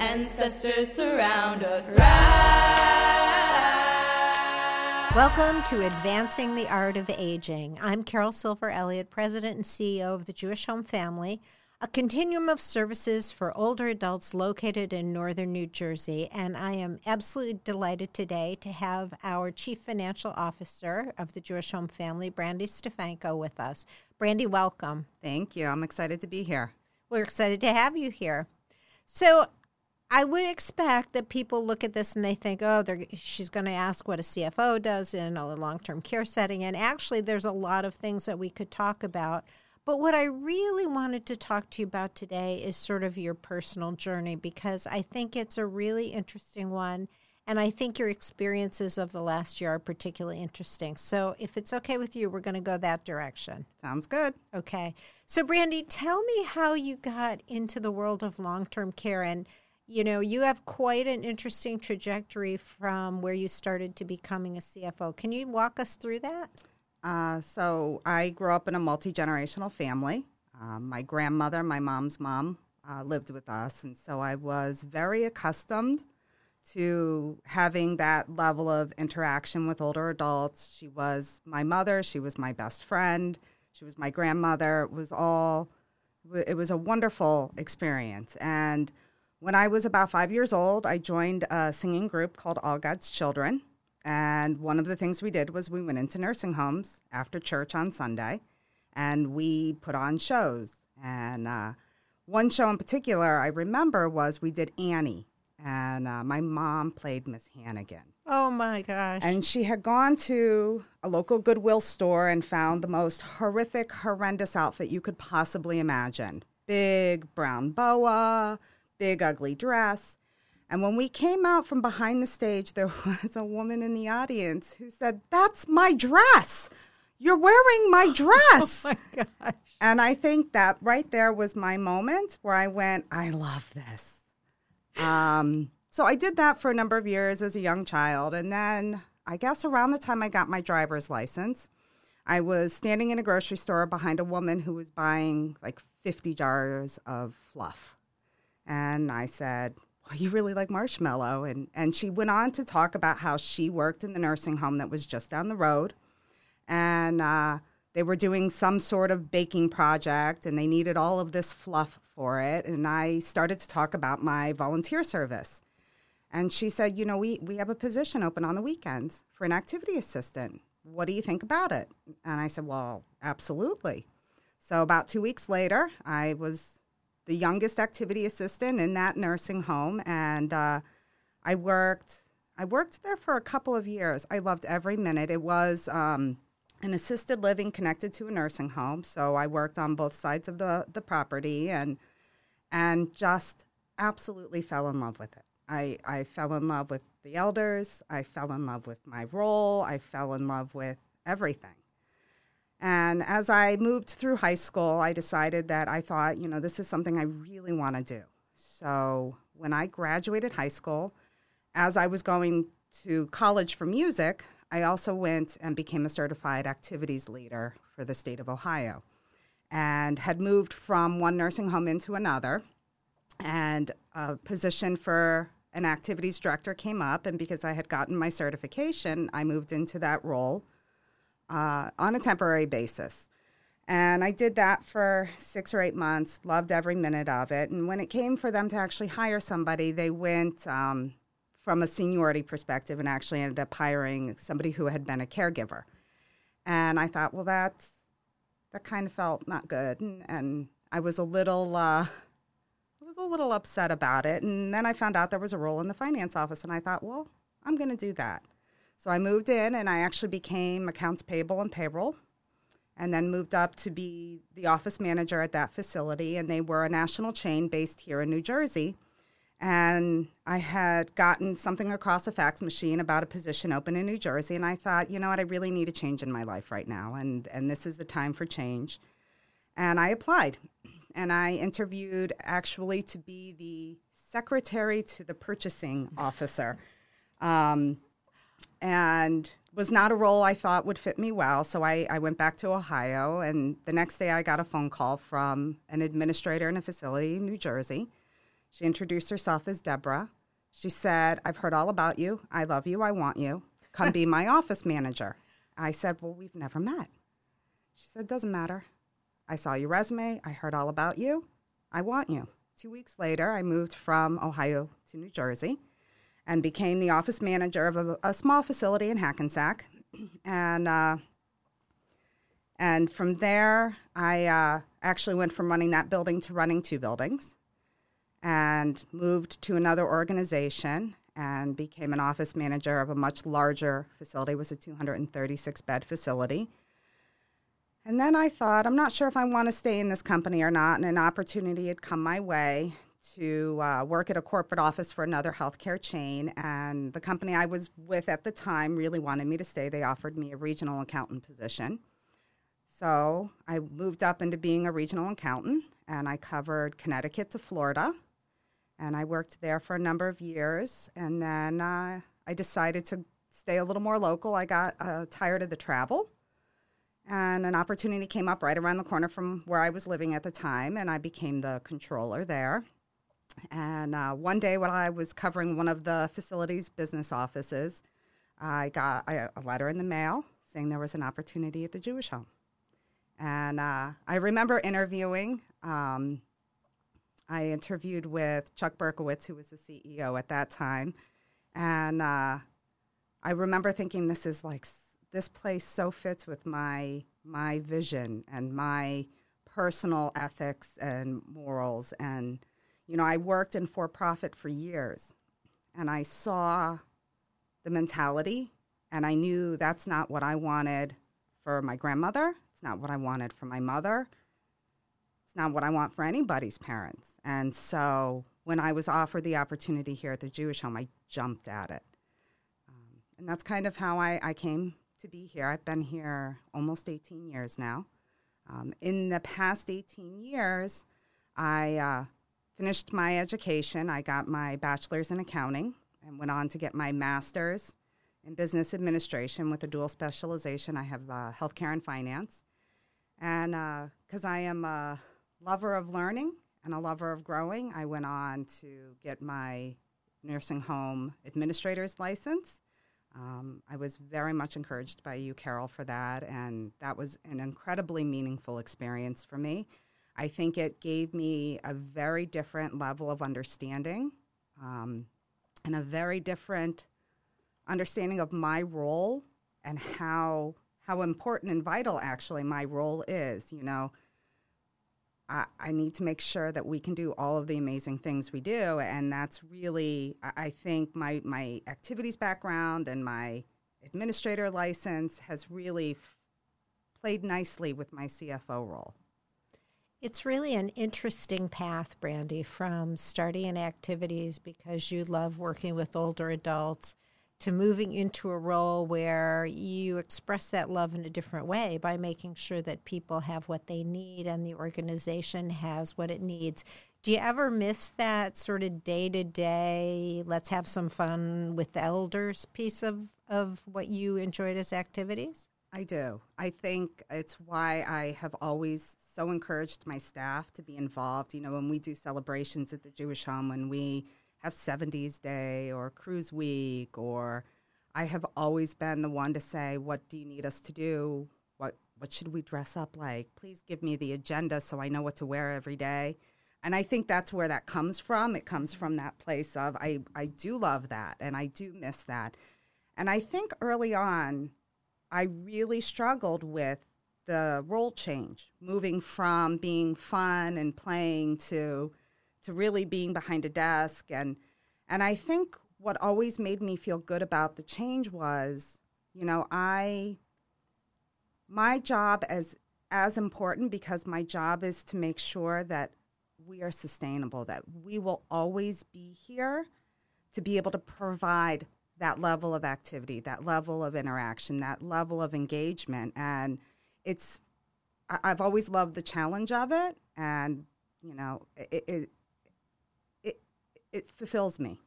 ancestors surround us. Welcome to Advancing the Art of Aging. I'm Carol Silver Elliott, President and CEO of the Jewish Home Family, a continuum of services for older adults located in northern New Jersey. And I am absolutely delighted today to have our Chief Financial Officer of the Jewish Home Family, Brandy Stefanko, with us. Brandy, welcome. Thank you. I'm excited to be here. We're excited to have you here. So, I would expect that people look at this and they think, oh, she's going to ask what a CFO does in a long term care setting. And actually, there's a lot of things that we could talk about. But what I really wanted to talk to you about today is sort of your personal journey because I think it's a really interesting one. And I think your experiences of the last year are particularly interesting. So, if it's okay with you, we're going to go that direction. Sounds good. Okay. So, Brandy, tell me how you got into the world of long term care and you know, you have quite an interesting trajectory from where you started to becoming a CFO. Can you walk us through that? Uh, so I grew up in a multi generational family. Um, my grandmother, my mom's mom, uh, lived with us, and so I was very accustomed to having that level of interaction with older adults. She was my mother. She was my best friend. She was my grandmother. It was all. It was a wonderful experience, and when I was about five years old, I joined a singing group called All God's Children. And one of the things we did was we went into nursing homes after church on Sunday and we put on shows. And uh, one show in particular I remember was we did Annie. And uh, my mom played Miss Hannigan. Oh my gosh. And she had gone to a local Goodwill store and found the most horrific, horrendous outfit you could possibly imagine big brown boa, big, ugly dress. And when we came out from behind the stage, there was a woman in the audience who said, That's my dress. You're wearing my dress. oh my gosh. And I think that right there was my moment where I went, I love this. Um, so I did that for a number of years as a young child. And then I guess around the time I got my driver's license, I was standing in a grocery store behind a woman who was buying like 50 jars of fluff. And I said, you really like marshmallow. And, and she went on to talk about how she worked in the nursing home that was just down the road. And uh, they were doing some sort of baking project and they needed all of this fluff for it. And I started to talk about my volunteer service. And she said, You know, we, we have a position open on the weekends for an activity assistant. What do you think about it? And I said, Well, absolutely. So about two weeks later, I was the youngest activity assistant in that nursing home, and uh, I worked. I worked there for a couple of years. I loved every minute. It was um, an assisted living connected to a nursing home, so I worked on both sides of the the property, and and just absolutely fell in love with it. I, I fell in love with the elders. I fell in love with my role. I fell in love with everything. And as I moved through high school, I decided that I thought, you know, this is something I really want to do. So when I graduated high school, as I was going to college for music, I also went and became a certified activities leader for the state of Ohio and had moved from one nursing home into another. And a position for an activities director came up. And because I had gotten my certification, I moved into that role uh, on a temporary basis. And I did that for six or eight months, loved every minute of it. And when it came for them to actually hire somebody, they went um, from a seniority perspective and actually ended up hiring somebody who had been a caregiver. And I thought, well, that's that kind of felt not good, and, and I was a little, uh, I was a little upset about it. And then I found out there was a role in the finance office, and I thought, well, I'm going to do that. So I moved in and I actually became accounts payable and payroll and then moved up to be the office manager at that facility. And they were a national chain based here in New Jersey. And I had gotten something across a fax machine about a position open in New Jersey. And I thought, you know what, I really need a change in my life right now. And, and this is the time for change. And I applied. And I interviewed actually to be the secretary to the purchasing officer. Um, and was not a role I thought would fit me well. So I, I went back to Ohio, and the next day I got a phone call from an administrator in a facility in New Jersey. She introduced herself as Deborah. She said, I've heard all about you. I love you. I want you. Come be my office manager. I said, Well, we've never met. She said, Doesn't matter. I saw your resume. I heard all about you. I want you. Two weeks later, I moved from Ohio to New Jersey and became the office manager of a, a small facility in Hackensack. And uh, and from there, I uh, actually went from running that building to running two buildings, and moved to another organization and became an office manager of a much larger facility. It was a 236 bed facility. And then I thought, I'm not sure if I want to stay in this company or not. And an opportunity had come my way to uh, work at a corporate office for another healthcare chain. And the company I was with at the time really wanted me to stay. They offered me a regional accountant position. So I moved up into being a regional accountant and I covered Connecticut to Florida. And I worked there for a number of years. And then uh, I decided to stay a little more local. I got uh, tired of the travel and an opportunity came up right around the corner from where I was living at the time, and I became the controller there. And uh, one day, when I was covering one of the facility's business offices, I got a, a letter in the mail saying there was an opportunity at the Jewish home. And uh, I remember interviewing. Um, I interviewed with Chuck Berkowitz, who was the CEO at that time. And uh, I remember thinking, this is like, this place so fits with my, my vision and my personal ethics and morals. And, you know, I worked in for profit for years and I saw the mentality and I knew that's not what I wanted for my grandmother. It's not what I wanted for my mother. It's not what I want for anybody's parents. And so when I was offered the opportunity here at the Jewish home, I jumped at it. Um, and that's kind of how I, I came to be here. I've been here almost 18 years now. Um, in the past 18 years, I uh, finished my education. I got my bachelor's in accounting and went on to get my master's in business administration with a dual specialization. I have uh, healthcare and finance. And because uh, I am a lover of learning and a lover of growing, I went on to get my nursing home administrator's license. Um, I was very much encouraged by you, Carol, for that, and that was an incredibly meaningful experience for me. I think it gave me a very different level of understanding um, and a very different understanding of my role and how how important and vital actually my role is. You know, I, I, need to make sure that we can do all of the amazing things we do, and that's really I, think my my activities background and my administrator license has really f- played nicely with my CFO role. It's really an interesting path, Brandy, from starting in activities because you love working with older adults to moving into a role where you express that love in a different way by making sure that people have what they need and the organization has what it needs. Do you ever miss that sort of day to day, let's have some fun with the elders piece of, of what you enjoyed as activities? I do. I think it's why I have always so encouraged my staff to be involved. You know, when we do celebrations at the Jewish home, when we have 70s Day or Cruise Week, or I have always been the one to say, What do you need us to do? What, what should we dress up like? Please give me the agenda so I know what to wear every day. And I think that's where that comes from. It comes from that place of, I, I do love that and I do miss that. And I think early on, I really struggled with the role change, moving from being fun and playing to to really being behind a desk. And and I think what always made me feel good about the change was, you know, I my job as as important because my job is to make sure that we are sustainable, that we will always be here to be able to provide that level of activity, that level of interaction, that level of engagement. And it's, I've always loved the challenge of it. And, you know, it, it, it fulfills me.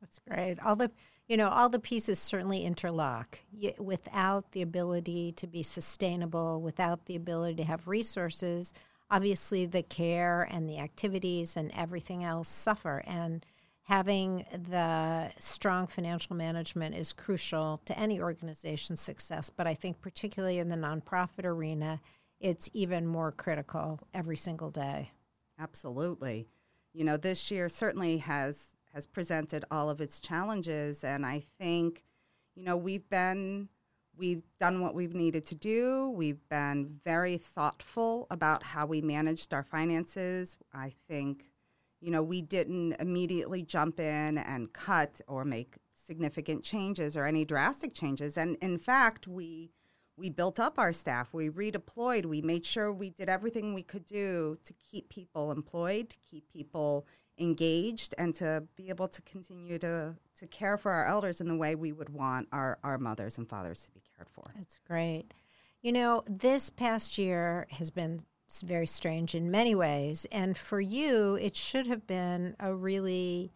That's great. All the you know, all the pieces certainly interlock. Without the ability to be sustainable, without the ability to have resources, obviously the care and the activities and everything else suffer. And having the strong financial management is crucial to any organization's success. But I think, particularly in the nonprofit arena, it's even more critical every single day. Absolutely. You know, this year certainly has has presented all of its challenges and I think, you know, we've been we've done what we've needed to do. We've been very thoughtful about how we managed our finances. I think, you know, we didn't immediately jump in and cut or make significant changes or any drastic changes. And in fact, we we built up our staff, we redeployed, we made sure we did everything we could do to keep people employed, to keep people engaged, and to be able to continue to, to care for our elders in the way we would want our, our mothers and fathers to be cared for. That's great. You know, this past year has been s- very strange in many ways. And for you, it should have been a really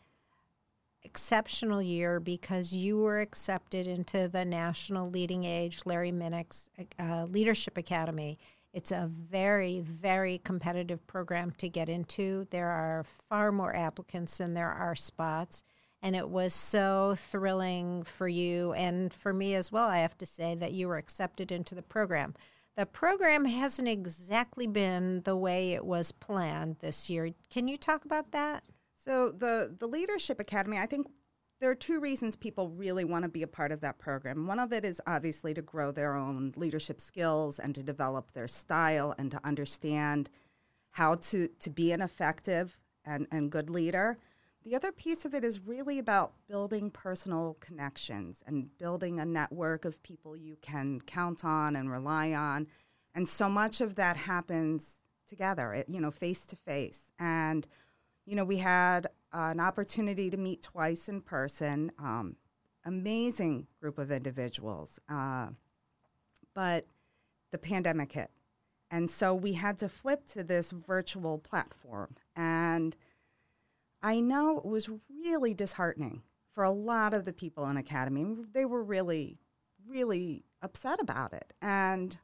exceptional year because you were accepted into the National Leading Age Larry Minnix uh, Leadership Academy. It's a very, very competitive program to get into. There are far more applicants than there are spots. And it was so thrilling for you and for me as well, I have to say, that you were accepted into the program. The program hasn't exactly been the way it was planned this year. Can you talk about that? So the the Leadership Academy, I think there are two reasons people really want to be a part of that program. One of it is obviously to grow their own leadership skills and to develop their style and to understand how to, to be an effective and, and good leader. The other piece of it is really about building personal connections and building a network of people you can count on and rely on. And so much of that happens together, you know, face to face. And you know, we had uh, an opportunity to meet twice in person. Um, amazing group of individuals, uh, but the pandemic hit, and so we had to flip to this virtual platform. And I know it was really disheartening for a lot of the people in Academy. They were really, really upset about it, and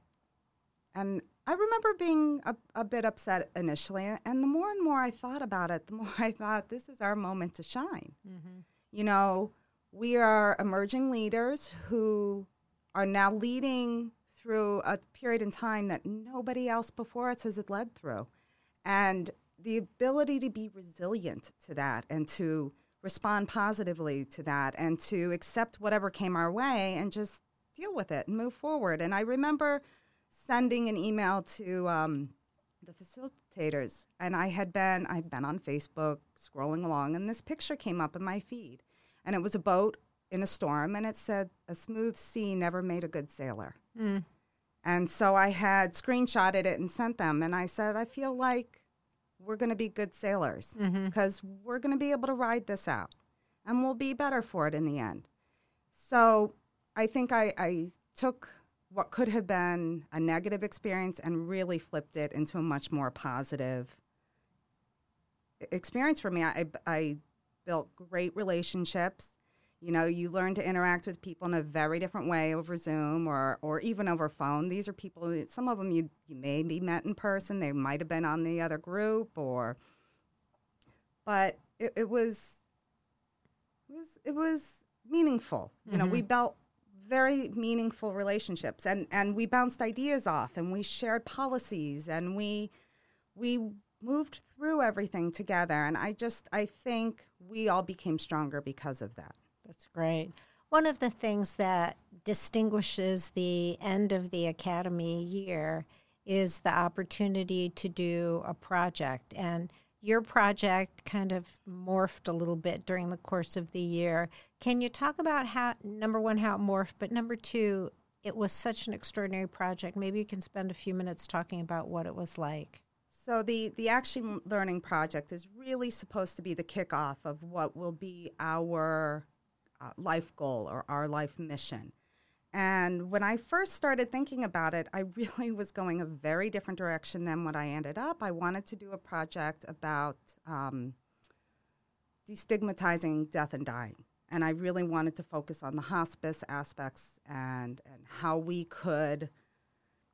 and I remember being a, a, bit upset initially, and the more and more I thought about it, the more I thought this is our moment to shine. Mm-hmm. You know, we are emerging leaders who are now leading through a period in time that nobody else before us has led through. And the ability to be resilient to that and to respond positively to that and to accept whatever came our way and just deal with it and move forward. And I remember sending an email to um, the facilitators, and I had been I'd been on Facebook scrolling along, and this picture came up in my feed, and it was a boat in a storm, and it said, "A smooth sea never made a good sailor." Mm. And so I had screenshotted it and sent them, and I said, "I feel like we're going to be good sailors because mm-hmm. we're going to be able to ride this out, and we'll be better for it in the end." So I think I, I took what could have been a negative experience and really flipped it into a much more positive experience for me. I, I built great relationships. You know, you learn to interact with people in a very different way over Zoom or, or even over phone. These are people, some of them you, you may be met in person. They might have been on the other group or, but it, it was, it was, it was meaningful. You know, we mm-hmm. built very meaningful relationships and, and we bounced ideas off and we shared policies and we we moved through everything together and I just I think we all became stronger because of that. That's great. One of the things that distinguishes the end of the academy year is the opportunity to do a project and your project kind of morphed a little bit during the course of the year. Can you talk about how, number one, how it morphed, but number two, it was such an extraordinary project. Maybe you can spend a few minutes talking about what it was like. So the the Action Learning Project is really supposed to be the kickoff of what will be our uh, life goal or our life mission. And when I first started thinking about it, I really was going a very different direction than what I ended up. I wanted to do a project about um, destigmatizing death and dying. and I really wanted to focus on the hospice aspects and and how we could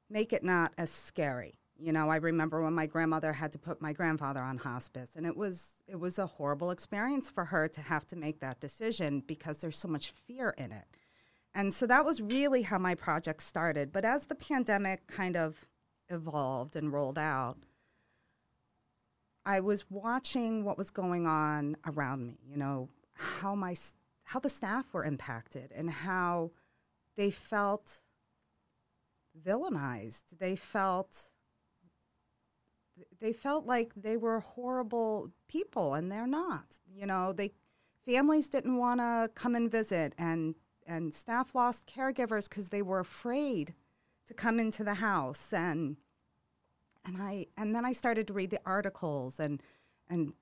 make it not as scary. You know, I remember when my grandmother had to put my grandfather on hospice, and it was it was a horrible experience for her to have to make that decision because there's so much fear in it. And so that was really how my project started. But as the pandemic kind of evolved and rolled out, I was watching what was going on around me. You know, how my how the staff were impacted and how they felt villainized. They felt they felt like they were horrible people and they're not. You know, they families didn't want to come and visit and and staff lost caregivers cuz they were afraid to come into the house and and I and then I started to read the articles and and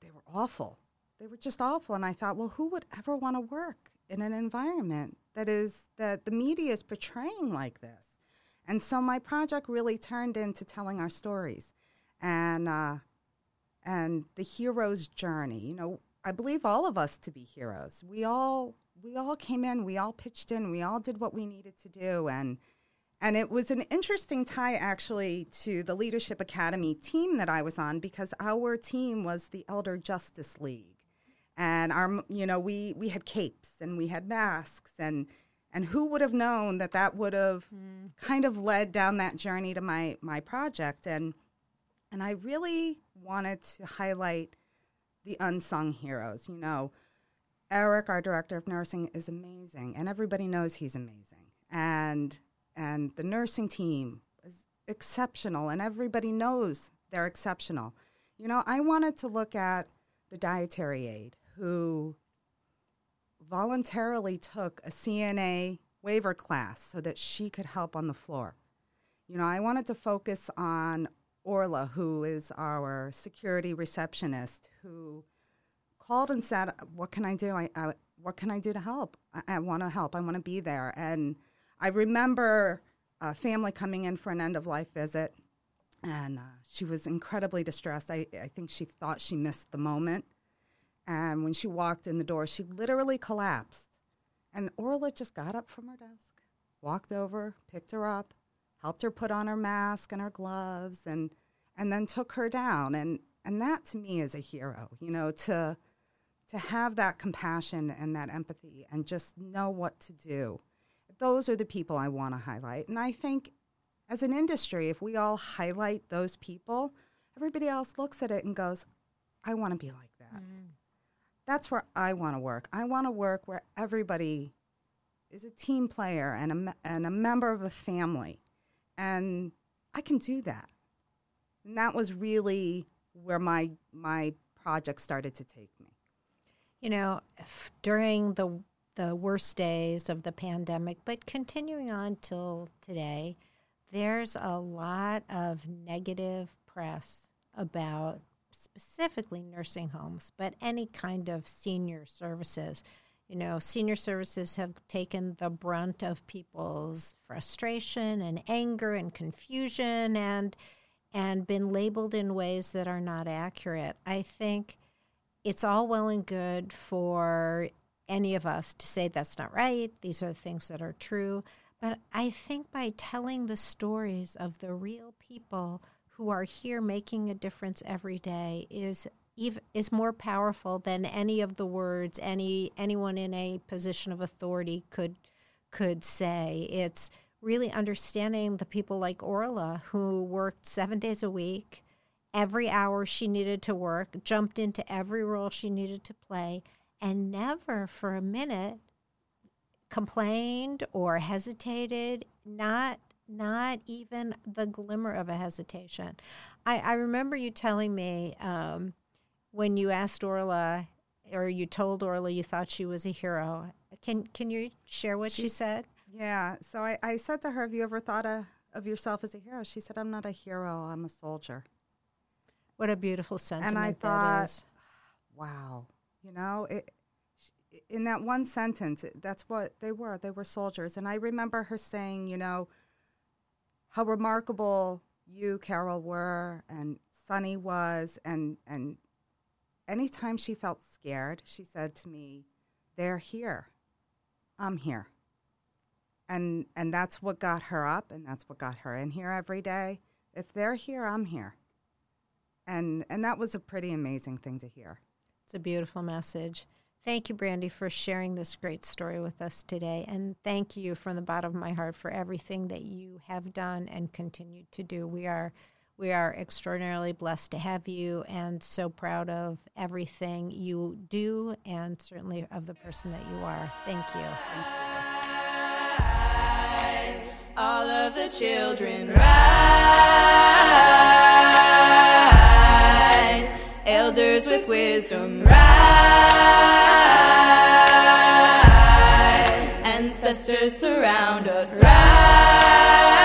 they were awful. They were just awful and I thought, well, who would ever want to work in an environment that is that the media is portraying like this? And so my project really turned into telling our stories and uh, and the hero's journey. You know, I believe all of us to be heroes. We all we all came in, we all pitched in, we all did what we needed to do, and and it was an interesting tie actually to the Leadership Academy team that I was on because our team was the Elder Justice League, and our you know we we had capes and we had masks and. And who would have known that that would have mm. kind of led down that journey to my my project? And and I really wanted to highlight the unsung heroes. You know, Eric, our director of nursing, is amazing, and everybody knows he's amazing. And and the nursing team is exceptional, and everybody knows they're exceptional. You know, I wanted to look at the dietary aide who voluntarily took a CNA waiver class so that she could help on the floor. You know, I wanted to focus on Orla, who is our security receptionist, who called and said, "What can I do? I, I what can I do to help? I, I want to help. I want to be there." And I remember a family coming in for an end of life visit, and uh, she was incredibly distressed. I, I think she thought she missed the moment, and when she walked in the door, she literally collapsed. And Orla just got up from her desk, walked over, picked her up, helped her put on her mask and her gloves and and then took her down. And and that to me is a hero you know to to have that compassion and that empathy and just know what to do. Those are the people i want to highlight. And i think as an industry if we all highlight those people everybody else looks at it and goes i want to be like that. Mm. that's where i want to work. I want to work where everybody is a team player and a, and a member of a family and I can do that. And that was really where my my project started to take me. You know, during the the worst days of the pandemic, but continuing on till today, there's a lot of negative press about specifically nursing homes, but any kind of senior services. You know, senior services have taken the brunt of people's frustration and anger and confusion and and been labeled in ways that are not accurate. I think it's all well and good for any of us to say that's not right, these are the things that are true, but I think by telling the stories of the real people who are here making a difference every day is is more powerful than any of the words any anyone in a position of authority could could say. It's really understanding the people like Orla who worked seven days a week, every hour she needed to work, jumped into every role she needed to play, and never for a minute complained or hesitated, not not even the glimmer of a hesitation. I, I remember you telling me um, when you asked Orla or you told Orla you thought she was a hero. Can can you share what She's, she said? Yeah. So I, I said to her, Have you ever thought of, of yourself as a hero? She said, I'm not a hero, I'm a soldier. What a beautiful sentiment. And I thought, wow, you know, it, in that one sentence, that's what they were. They were soldiers. And I remember her saying, you know, how remarkable you, Carol, were, and Sunny was, and, and anytime she felt scared, she said to me, they're here. I'm here. And and that's what got her up and that's what got her in here every day. If they're here, I'm here. And and that was a pretty amazing thing to hear. It's a beautiful message. Thank you, Brandy, for sharing this great story with us today. And thank you from the bottom of my heart for everything that you have done and continue to do. We are we are extraordinarily blessed to have you and so proud of everything you do and certainly of the person that you are. Thank you. All of the children rise. Elders with wisdom rise. Ancestors surround us. Rise.